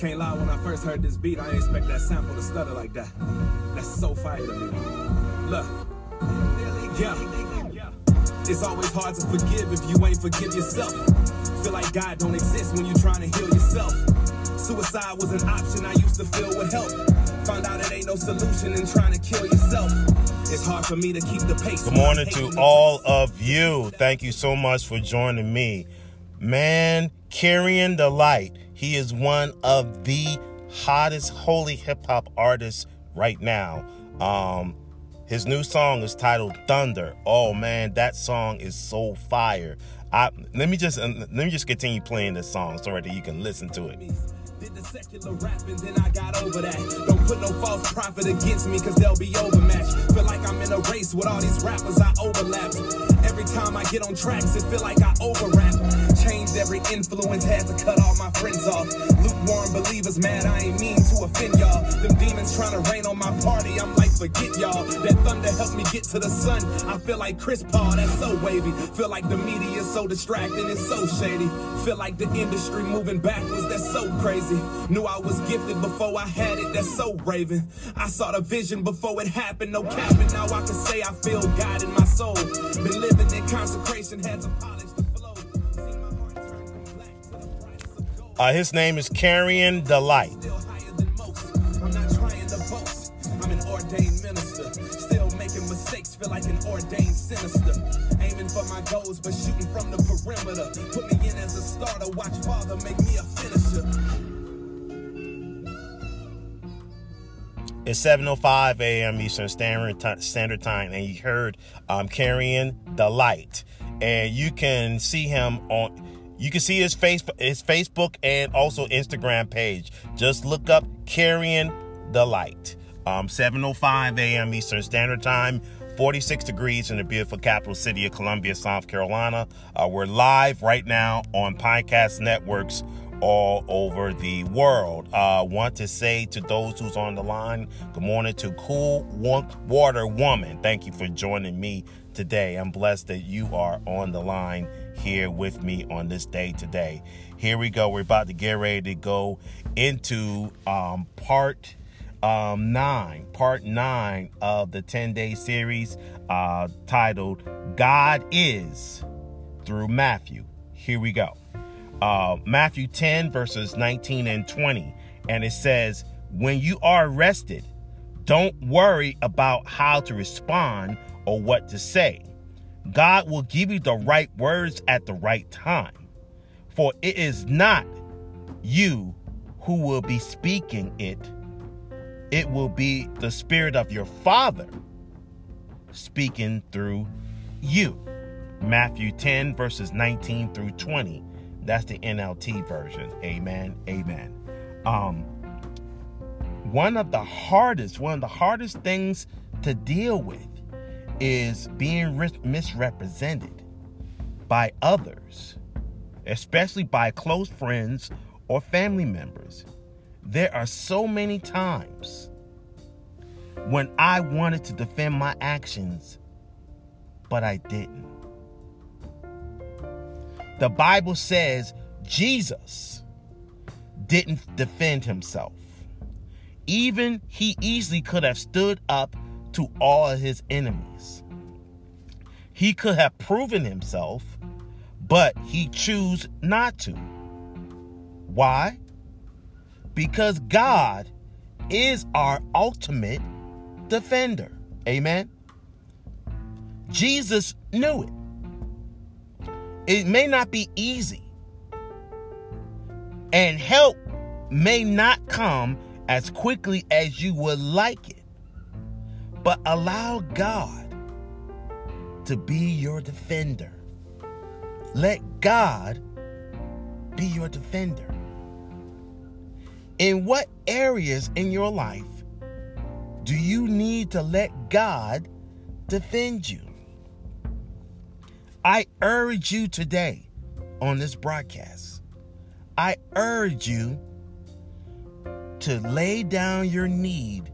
can't lie, when I first heard this beat, I ain't expect that sample to stutter like that. That's so fire to me. Look. Yeah. It's always hard to forgive if you ain't forgive yourself. Feel like God don't exist when you're trying to heal yourself. Suicide was an option I used to feel would help. Found out it ain't no solution in trying to kill yourself. It's hard for me to keep the pace. Good morning to all of you. Thank you so much for joining me. Man, carrying the light. He is one of the hottest holy hip hop artists right now. Um, his new song is titled Thunder. Oh man, that song is so fire. I let me just let me just continue playing this song so that you can listen to it. Did the secular rapping, then I got over that. Don't put no false against me, cause they'll be overmatched. Feel like I'm in a race with all these rappers I overlap. Every time I get on tracks, it feel like I. Every influence, had to cut all my friends off. Lukewarm believers mad, I ain't mean to offend y'all. Them demons trying to rain on my party, I'm like, forget y'all. That thunder helped me get to the sun. I feel like Chris Paul, that's so wavy. Feel like the media is so distracting, it's so shady. Feel like the industry moving backwards, that's so crazy. Knew I was gifted before I had it, that's so raven. I saw the vision before it happened, no capping. Now I can say I feel God in my soul. Been living in consecration, had to polish ordained minister. Still making mistakes, feel like an ordained sinister. Aiming for my goals, but shooting from the perimeter. Put me in as a starter, watch Father make me a finisher. It's 7:05 a.m. Eastern Standard Standard Time, and you heard um, carrying the light, and you can see him on. You can see his face, his Facebook, and also Instagram page. Just look up "Carrying the Light." Um, 7:05 a.m. Eastern Standard Time. 46 degrees in the beautiful capital city of Columbia, South Carolina. Uh, we're live right now on podcast networks all over the world. Uh, want to say to those who's on the line, good morning to Cool Water Woman. Thank you for joining me today. I'm blessed that you are on the line here with me on this day today. Here we go. We're about to get ready to go into um, part um, nine, part nine of the 10 day series uh, titled God is through Matthew. Here we go uh, Matthew 10, verses 19 and 20. And it says, When you are arrested, don't worry about how to respond or what to say. God will give you the right words at the right time. For it is not you who will be speaking it, it will be the Spirit of your Father speaking through you. Matthew 10, verses 19 through 20. That's the NLT version. Amen. Amen. Um, one of the hardest, one of the hardest things to deal with is being ris- misrepresented by others, especially by close friends or family members. There are so many times when I wanted to defend my actions, but I didn't. The Bible says Jesus didn't defend himself. Even he easily could have stood up to all his enemies. He could have proven himself, but he chose not to. Why? Because God is our ultimate defender. Amen. Jesus knew it. It may not be easy. And help may not come as quickly as you would like it. But allow God to be your defender. Let God be your defender. In what areas in your life do you need to let God defend you? I urge you today on this broadcast, I urge you to lay down your need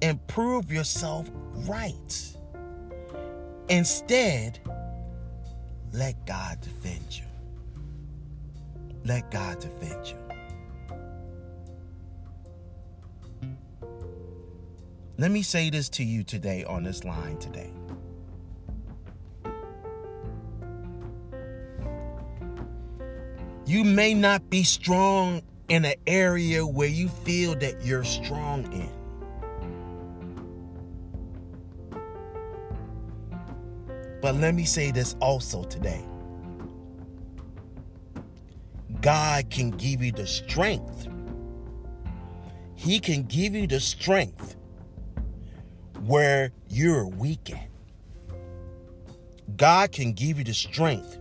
and prove yourself right. Instead, let God defend you. Let God defend you. Let me say this to you today on this line today. You may not be strong in an area where you feel that you're strong in. But let me say this also today God can give you the strength. He can give you the strength where you're weak at. God can give you the strength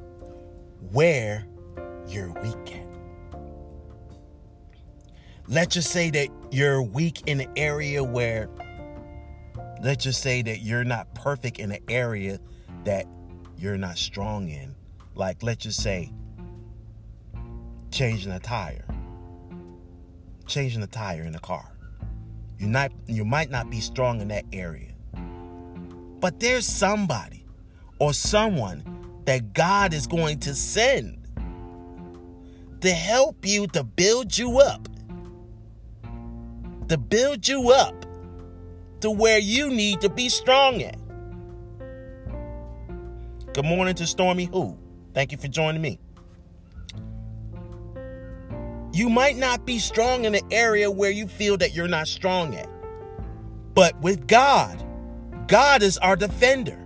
where you're weak at. Let's just say that you're weak in an area where, let's just say that you're not perfect in an area that you're not strong in. Like, let's just say, changing a tire. Changing a tire in a car. You not you might not be strong in that area. But there's somebody or someone that God is going to send to help you to build you up. To build you up to where you need to be strong at. Good morning to Stormy Who. Thank you for joining me. You might not be strong in an area where you feel that you're not strong at. But with God, God is our defender.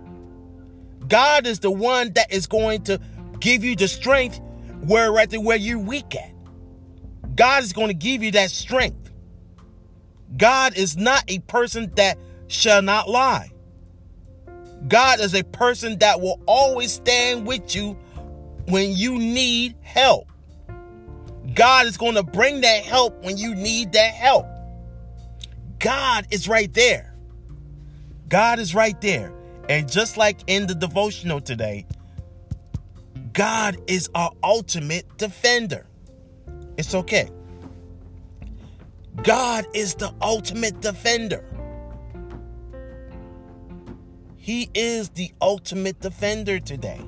God is the one that is going to give you the strength where right there where you're weak at. God is going to give you that strength. God is not a person that shall not lie. God is a person that will always stand with you when you need help. God is going to bring that help when you need that help. God is right there. God is right there. And just like in the devotional today, God is our ultimate defender. It's okay. God is the ultimate defender. He is the ultimate defender today.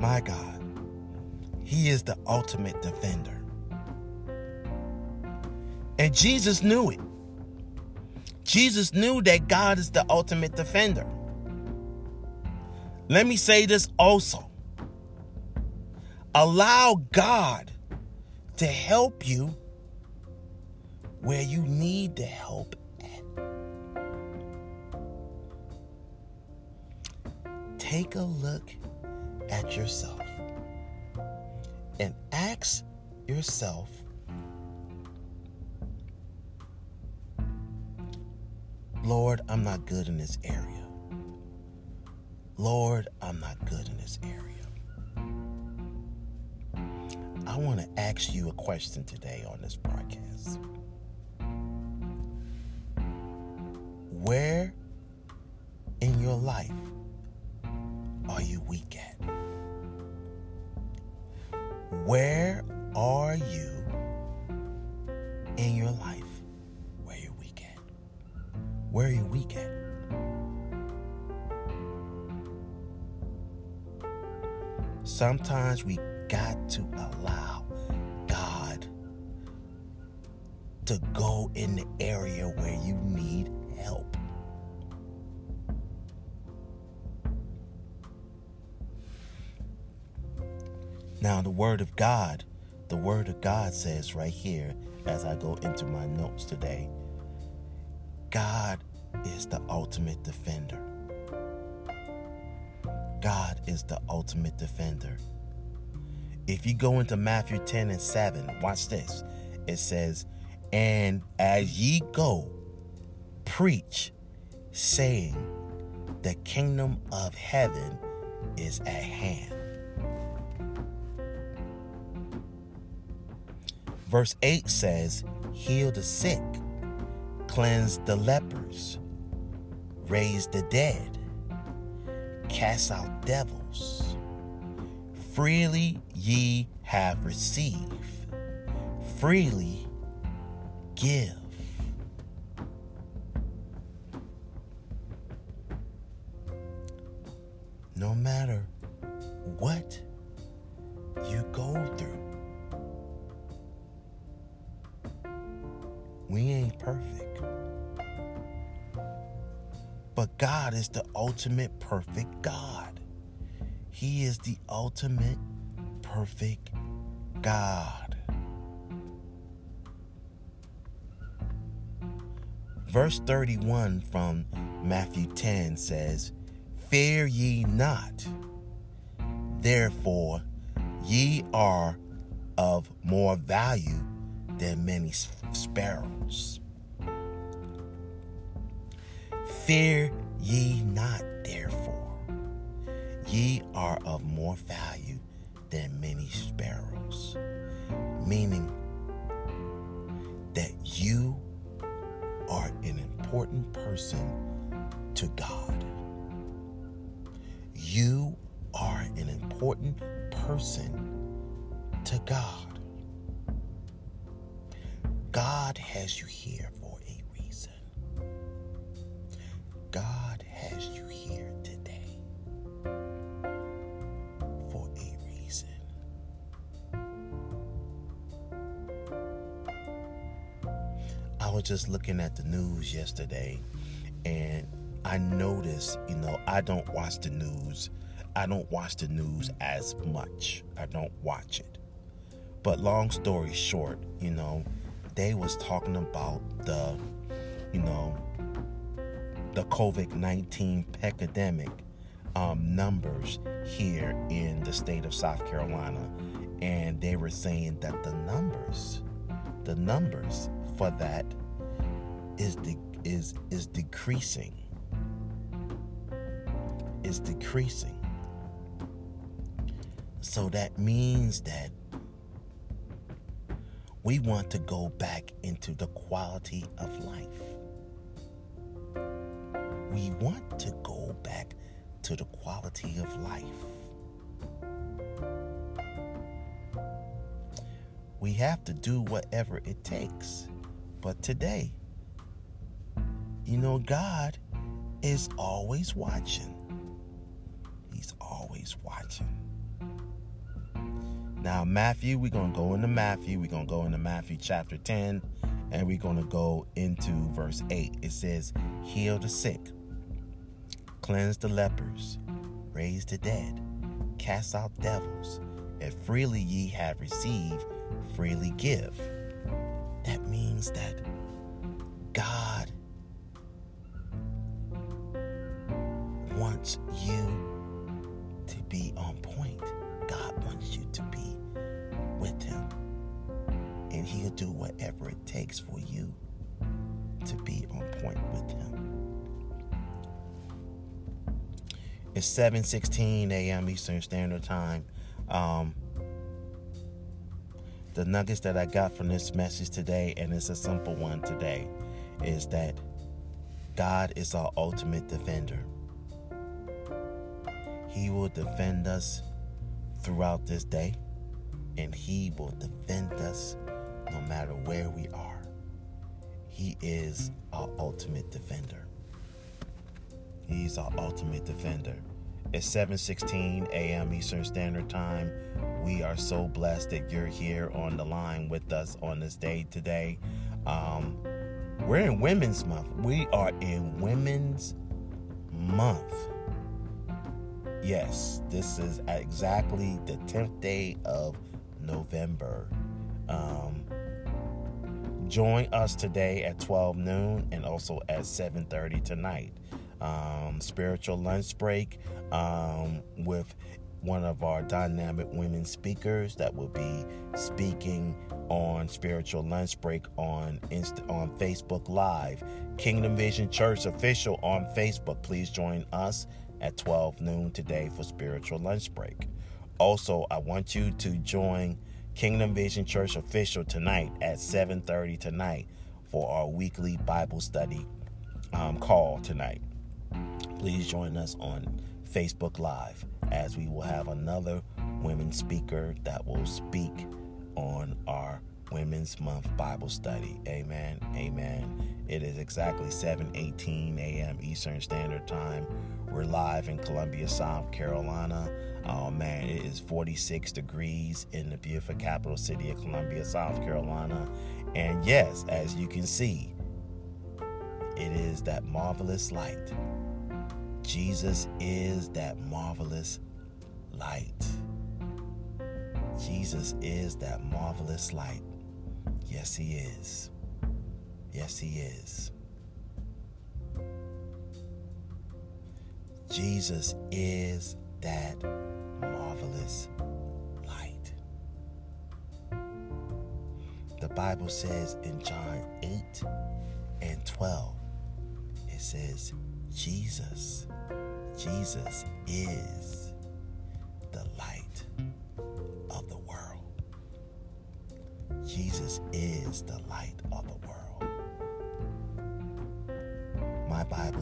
My God, He is the ultimate defender. And Jesus knew it. Jesus knew that God is the ultimate defender. Let me say this also. Allow God to help you where you need the help at. Take a look at yourself and ask yourself Lord, I'm not good in this area. Lord, I'm not good in this area. I want to ask you a question today on this broadcast. Where in your life are you weak at? Where are you in your life where you're weak at? Where are you weak at? Sometimes we got to allow God to go in the area where you need help. Now, the Word of God, the Word of God says right here, as I go into my notes today, God is the ultimate defender. God is the ultimate defender. If you go into Matthew 10 and 7, watch this. It says, And as ye go, preach, saying, The kingdom of heaven is at hand. Verse 8 says, Heal the sick, cleanse the lepers, raise the dead, cast out devils. Freely ye have received, freely give. Ultimate perfect God. He is the ultimate perfect God. Verse 31 from Matthew 10 says, Fear ye not, therefore ye are of more value than many sparrows. Fear ye not, therefore. Ye are of more value than many sparrows. Meaning that you are an important person to God. You are an important person to God. God has you here just looking at the news yesterday and I noticed, you know, I don't watch the news. I don't watch the news as much. I don't watch it. But long story short, you know, they was talking about the, you know, the COVID-19 pandemic um, numbers here in the state of South Carolina. And they were saying that the numbers, the numbers for that is de- is is decreasing. Is decreasing. So that means that we want to go back into the quality of life. We want to go back to the quality of life. We have to do whatever it takes. But today, you know, God is always watching. He's always watching. Now, Matthew, we're going to go into Matthew. We're going to go into Matthew chapter 10, and we're going to go into verse 8. It says, Heal the sick, cleanse the lepers, raise the dead, cast out devils. If freely ye have received, freely give. That means that wants you to be on point. God wants you to be with Him. And He'll do whatever it takes for you to be on point with Him. It's 7:16 a.m. Eastern Standard Time. Um, the nuggets that I got from this message today, and it's a simple one today, is that God is our ultimate defender. He will defend us throughout this day, and He will defend us no matter where we are. He is our ultimate defender. He's our ultimate defender. It's 7:16 a.m. Eastern Standard Time. We are so blessed that you're here on the line with us on this day today. Um, we're in Women's Month. We are in Women's Month. Yes, this is exactly the 10th day of November. Um, join us today at 12 noon and also at 7:30 tonight. Um, spiritual lunch break um, with one of our dynamic women speakers that will be speaking on spiritual lunch break on Insta- on Facebook Live. Kingdom Vision Church official on Facebook. Please join us at 12 noon today for spiritual lunch break. Also, I want you to join Kingdom Vision Church official tonight at 7:30 tonight for our weekly Bible study um, call tonight. Please join us on Facebook Live as we will have another women speaker that will speak on our Women's Month Bible study. Amen. Amen. It is exactly 7:18 a.m. Eastern Standard Time. We're live in Columbia, South Carolina. Oh man, it is 46 degrees in the beautiful capital city of Columbia, South Carolina. And yes, as you can see, It is that marvelous light. Jesus is that marvelous light. Jesus is that marvelous light. Yes, He is. Yes, He is. Jesus is that marvelous light. The Bible says in John 8 and 12, it says, Jesus, Jesus is the light of the world. Jesus is the light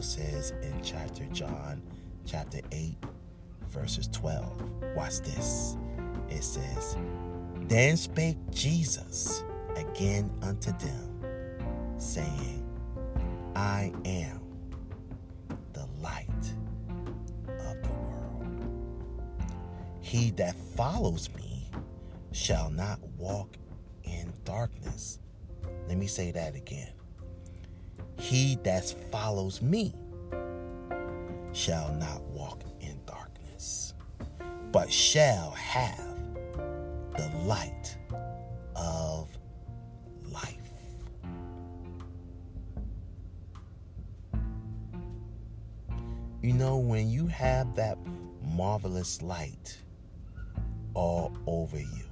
Bible says in chapter John, chapter 8, verses 12. Watch this. It says, Then spake Jesus again unto them, saying, I am the light of the world. He that follows me shall not walk in darkness. Let me say that again. He that follows me shall not walk in darkness, but shall have the light of life. You know, when you have that marvelous light all over you,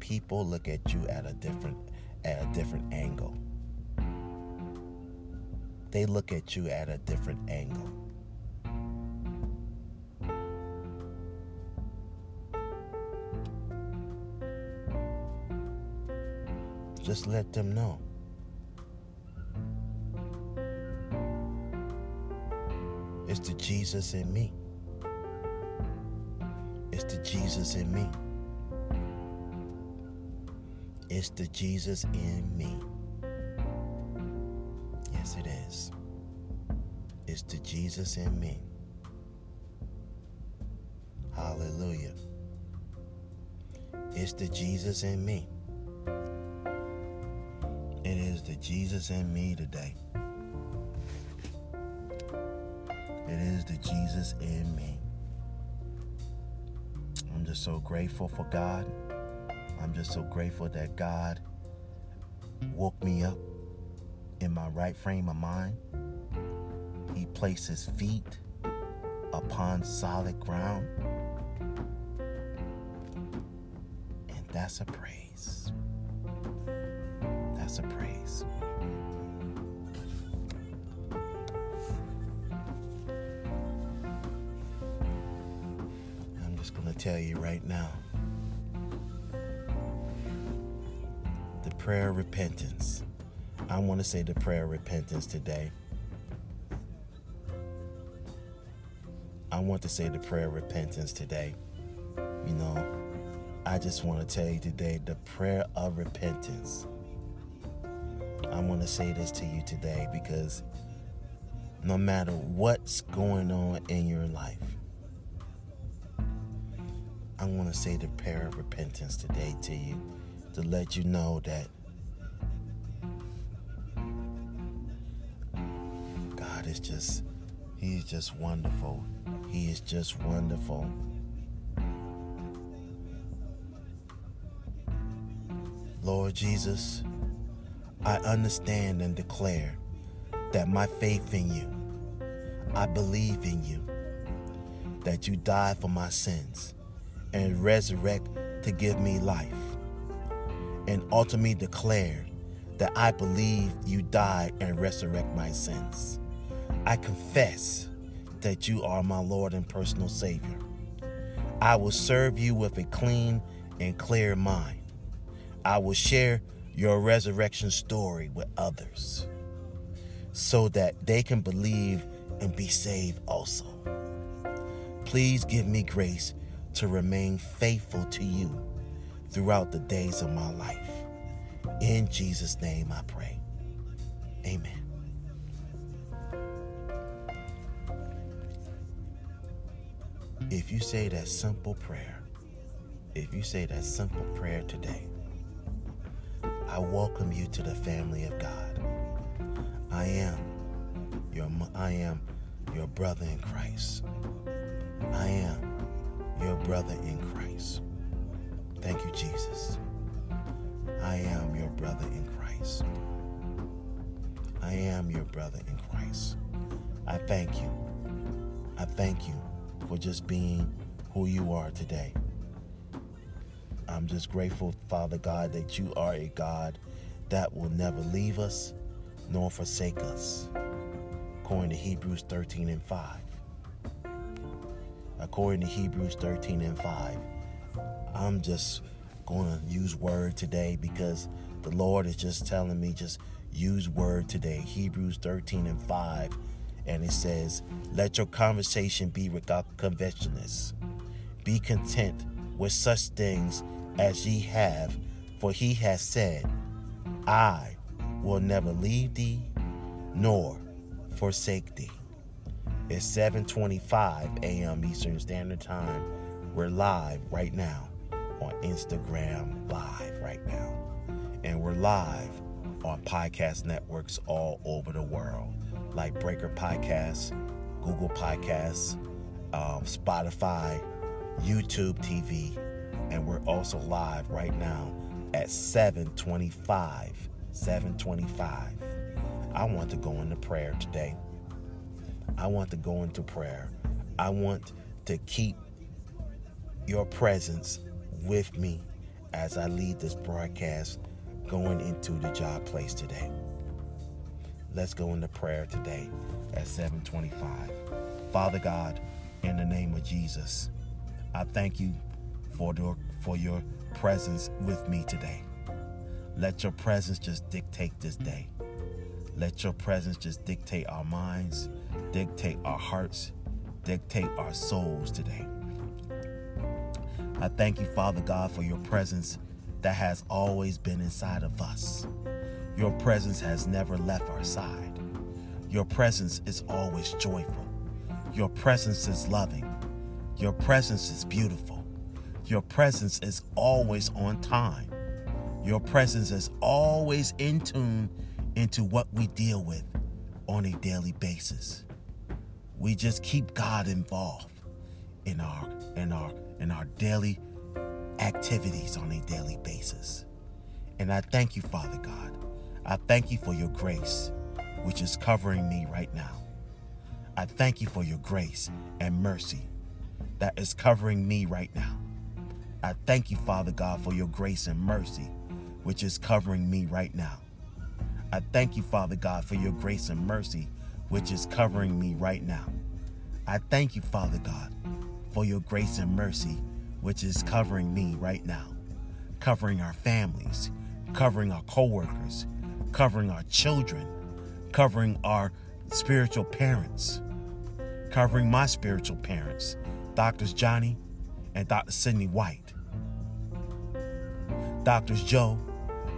people look at you at a different at a different angle. They look at you at a different angle. Just let them know. It's the Jesus in me. It's the Jesus in me. It's the Jesus in me. Yes, it is. It's the Jesus in me. Hallelujah. It's the Jesus in me. It is the Jesus in me today. It is the Jesus in me. I'm just so grateful for God. I'm just so grateful that God woke me up in my right frame of mind. He placed his feet upon solid ground. And that's a praise. That's a praise. I'm just going to tell you right now prayer of repentance. I want to say the prayer of repentance today. I want to say the prayer of repentance today. You know, I just want to tell you today the prayer of repentance. I want to say this to you today because no matter what's going on in your life, I want to say the prayer of repentance today to you to let you know that God is just, He's just wonderful. He is just wonderful. Lord Jesus, I understand and declare that my faith in you, I believe in you, that you died for my sins and resurrect to give me life, and ultimately declared that I believe you died and resurrect my sins. I confess that you are my Lord and personal Savior. I will serve you with a clean and clear mind. I will share your resurrection story with others so that they can believe and be saved also. Please give me grace to remain faithful to you throughout the days of my life. In Jesus' name I pray. Amen. If you say that simple prayer, if you say that simple prayer today, I welcome you to the family of God. I am your I am your brother in Christ. I am your brother in Christ. Thank you, Jesus. I am your brother in Christ. I am your brother in Christ. I thank you. I thank you for just being who you are today. I'm just grateful, Father God, that you are a God that will never leave us nor forsake us. According to Hebrews 13 and 5. According to Hebrews 13 and 5. I'm just going to use word today because the Lord is just telling me just use word today. Hebrews 13 and 5. And it says, Let your conversation be without covetousness. Be content with such things as ye have, for he has said, I will never leave thee nor forsake thee. It's 7:25 a.m. Eastern Standard Time. We're live right now on Instagram live right now. And we're live on podcast networks all over the world, like Breaker Podcasts, Google Podcasts, um, Spotify, YouTube TV, and we're also live right now at 725 725 i want to go into prayer today. I want to go into prayer. I want to keep your presence with me as i lead this broadcast going into the job place today let's go into prayer today at 725 father god in the name of jesus i thank you for your, for your presence with me today. Let your presence just dictate this day. Let your presence just dictate our minds, dictate our hearts, dictate our souls today. I thank you, Father God, for your presence that has always been inside of us. Your presence has never left our side. Your presence is always joyful. Your presence is loving. Your presence is beautiful. Your presence is always on time. Your presence is always in tune into what we deal with on a daily basis. We just keep God involved in our in our in our daily activities on a daily basis. And I thank you, Father God. I thank you for your grace, which is covering me right now. I thank you for your grace and mercy that is covering me right now. I thank you, Father God, for your grace and mercy, which is covering me right now. I thank you, Father God, for your grace and mercy, which is covering me right now. I thank you, Father God, for your grace and mercy, which is covering me right now, covering our families, covering our coworkers, covering our children, covering our spiritual parents, covering my spiritual parents, Doctors Johnny and Dr. Sidney White, Doctors Joe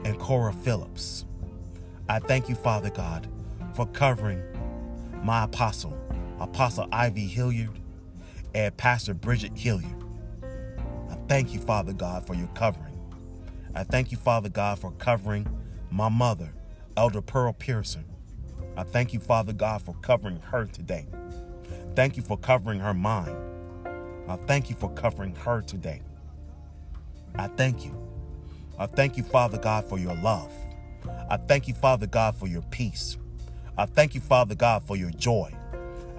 and Cora Phillips. I thank you, Father God, for covering my apostle, Apostle I.V. Hilliard, and Pastor Bridget Hilliard. I thank you, Father God, for your covering. I thank you, Father God, for covering my mother, Elder Pearl Pearson. I thank you, Father God, for covering her today. Thank you for covering her mind. I thank you for covering her today. I thank you. I thank you, Father God, for your love. I thank you, Father God, for your peace. I thank you, Father God, for your joy.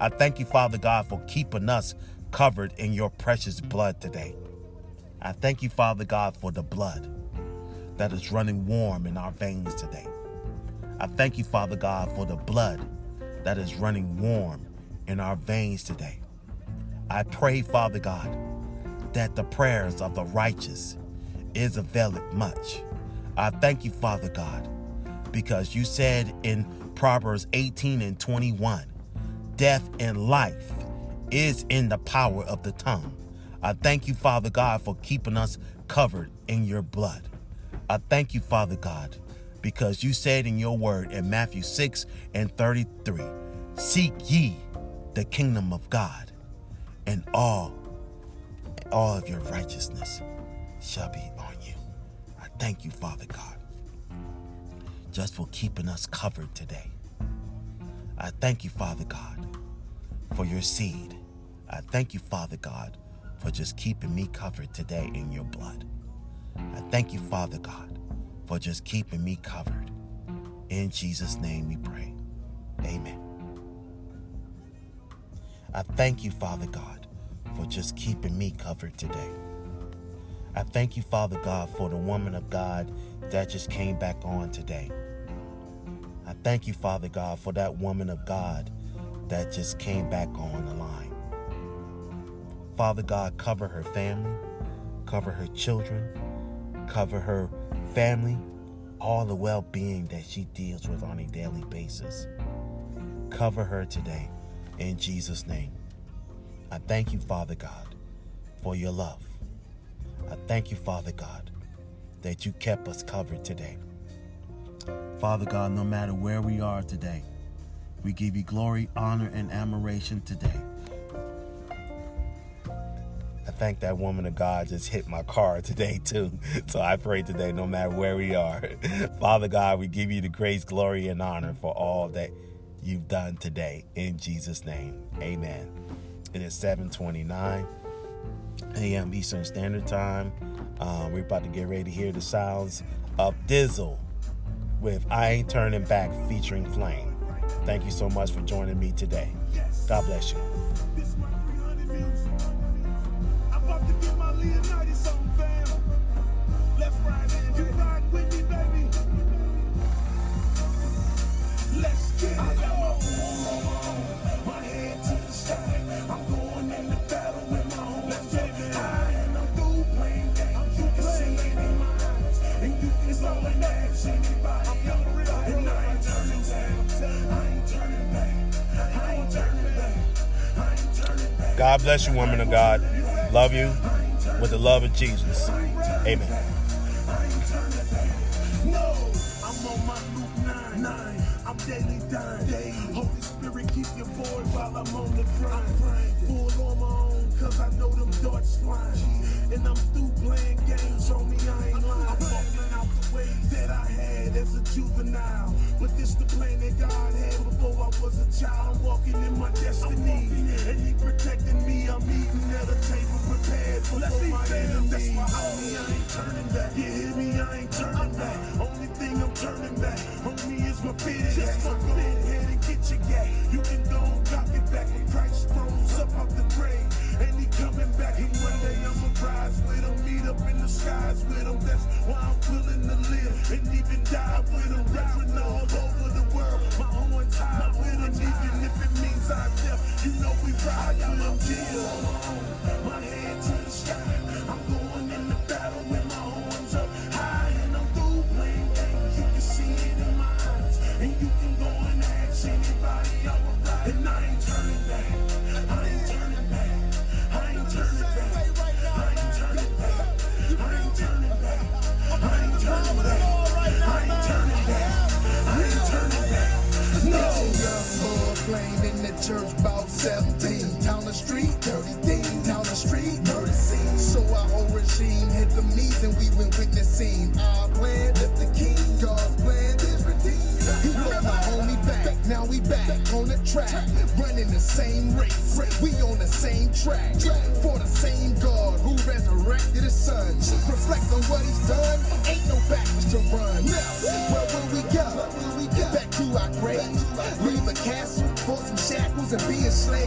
I thank you, Father God, for keeping us covered in your precious blood today. I thank you, Father God, for the blood that is running warm in our veins today. I thank you, Father God, for the blood that is running warm in our veins today. I pray, Father God, that the prayers of the righteous is availeth much. I thank you, Father God, because you said in Proverbs 18 and 21, death and life is in the power of the tongue. I thank you, Father God, for keeping us covered in your blood. I thank you, Father God, because you said in your word in Matthew 6 and 33, Seek ye the kingdom of God and all all of your righteousness shall be on you. I thank you, Father God. just for keeping us covered today. I thank you, Father God, for your seed. I thank you, Father God, for just keeping me covered today in your blood. I thank you, Father God, for just keeping me covered. In Jesus' name we pray. Amen. I thank you, Father God, for just keeping me covered today. I thank you, Father God, for the woman of God that just came back on today. I thank you, Father God, for that woman of God that just came back on the line. Father God, cover her family, cover her children, cover her family, all the well being that she deals with on a daily basis. Cover her today in Jesus' name. I thank you, Father God, for your love. I thank you, Father God, that you kept us covered today. Father God, no matter where we are today, we give you glory, honor, and admiration today. Thank that woman of God just hit my car today, too. So I pray today, no matter where we are. Father God, we give you the grace, glory, and honor for all that you've done today. In Jesus' name, amen. It is 729 a.m. Eastern Standard Time. Um, we're about to get ready to hear the sounds of Dizzle with I Ain't Turning Back featuring Flame. Thank you so much for joining me today. God bless you. God bless you, woman of God. Love you with the love of Jesus. Amen. No, I'm on my Luke 9, 9. I'm daily. Holy Spirit, keep your boy while I'm on the grind. Full on my own, cause I know them darts flying. And I'm through playing games, I ain't lying. I'm falling out the way that I had as a juvenile. But this the plan that God had before I was a child. I'm walking in for my enemies. That's why homie, I ain't turning back. You hear me? I ain't turning back. Only thing I'm turning back on me is my pity. Just so go ahead and get your gap. You can go and it back when Christ rose up out For the same God who resurrected his son. Reflect on what he's done. Ain't no backwards to run. Now, where will we go? To our. Leave a castle for some shackles and be a slave.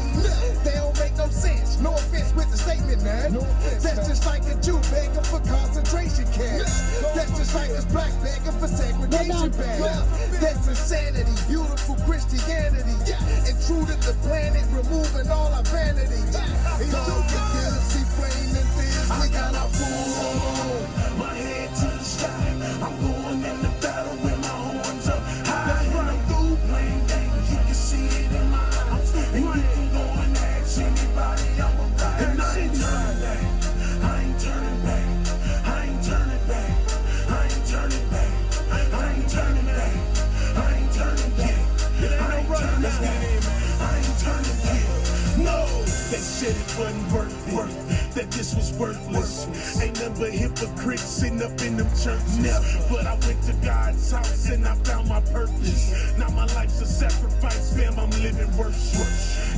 They don't make no sense. No offense with the statement, man. That's just like a Jew begging for concentration camps. That's just like this black begging for segregation bags. That's insanity. Beautiful Christianity. To the planet, removing all our vanity. And you can get see flaming things. We got our food. My head to the sky. I'm going shit, it wouldn't work. That this was worthless. Ain't nothing but hypocrites sitting up in them churches. But I went to God's house and I found my purpose. Now my life's a sacrifice, fam. I'm living worse.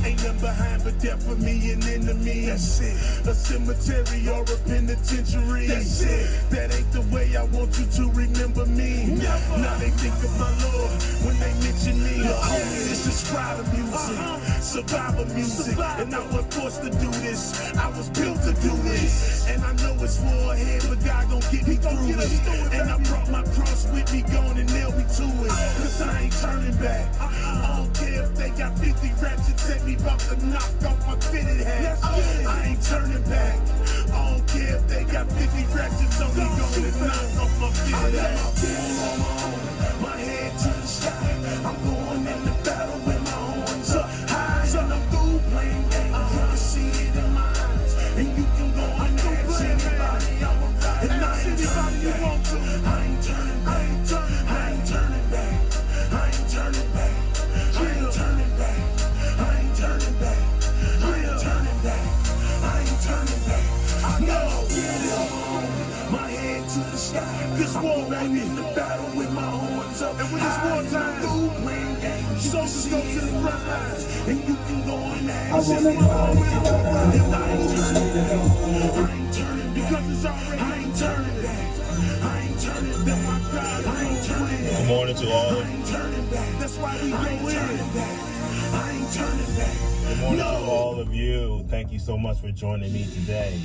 Ain't nothing behind but death for me and enemy. That's it. A cemetery or a penitentiary. That's it. That ain't the way I want you to remember me. Never. Now they think of my Lord when they mention me. Homie, oh, this is Friday uh-huh. music, survivor music, and I was forced to do this. I was built to do this, and I know it's war ahead, but God gon' get me through it. And I brought my cross with me, going and nail me to it. Cause uh, I ain't turning back. I don't care if they got 50 ratchets at me, about to knock off my fitted hat. I ain't turning back. I don't care if they got 50 ratchets on me, going and knock off my fitted hat. My head to the sky. I'm going in the battle with my horns up high. And I'm through playing war, baby. in the battle with my horns up. And when it's wartime, through playing games. Soldiers go to the front lines. And you can go and ask anybody. And I ain't turning back. I ain't turning back. Because it's already. I ain't turning back. I ain't turning back. My God, I ain't turning back. Good morning to all. I ain't turning back. That's why we I ain't turning back. I ain't turning back. Good morning no. to all of you. Thank you so much for joining me today.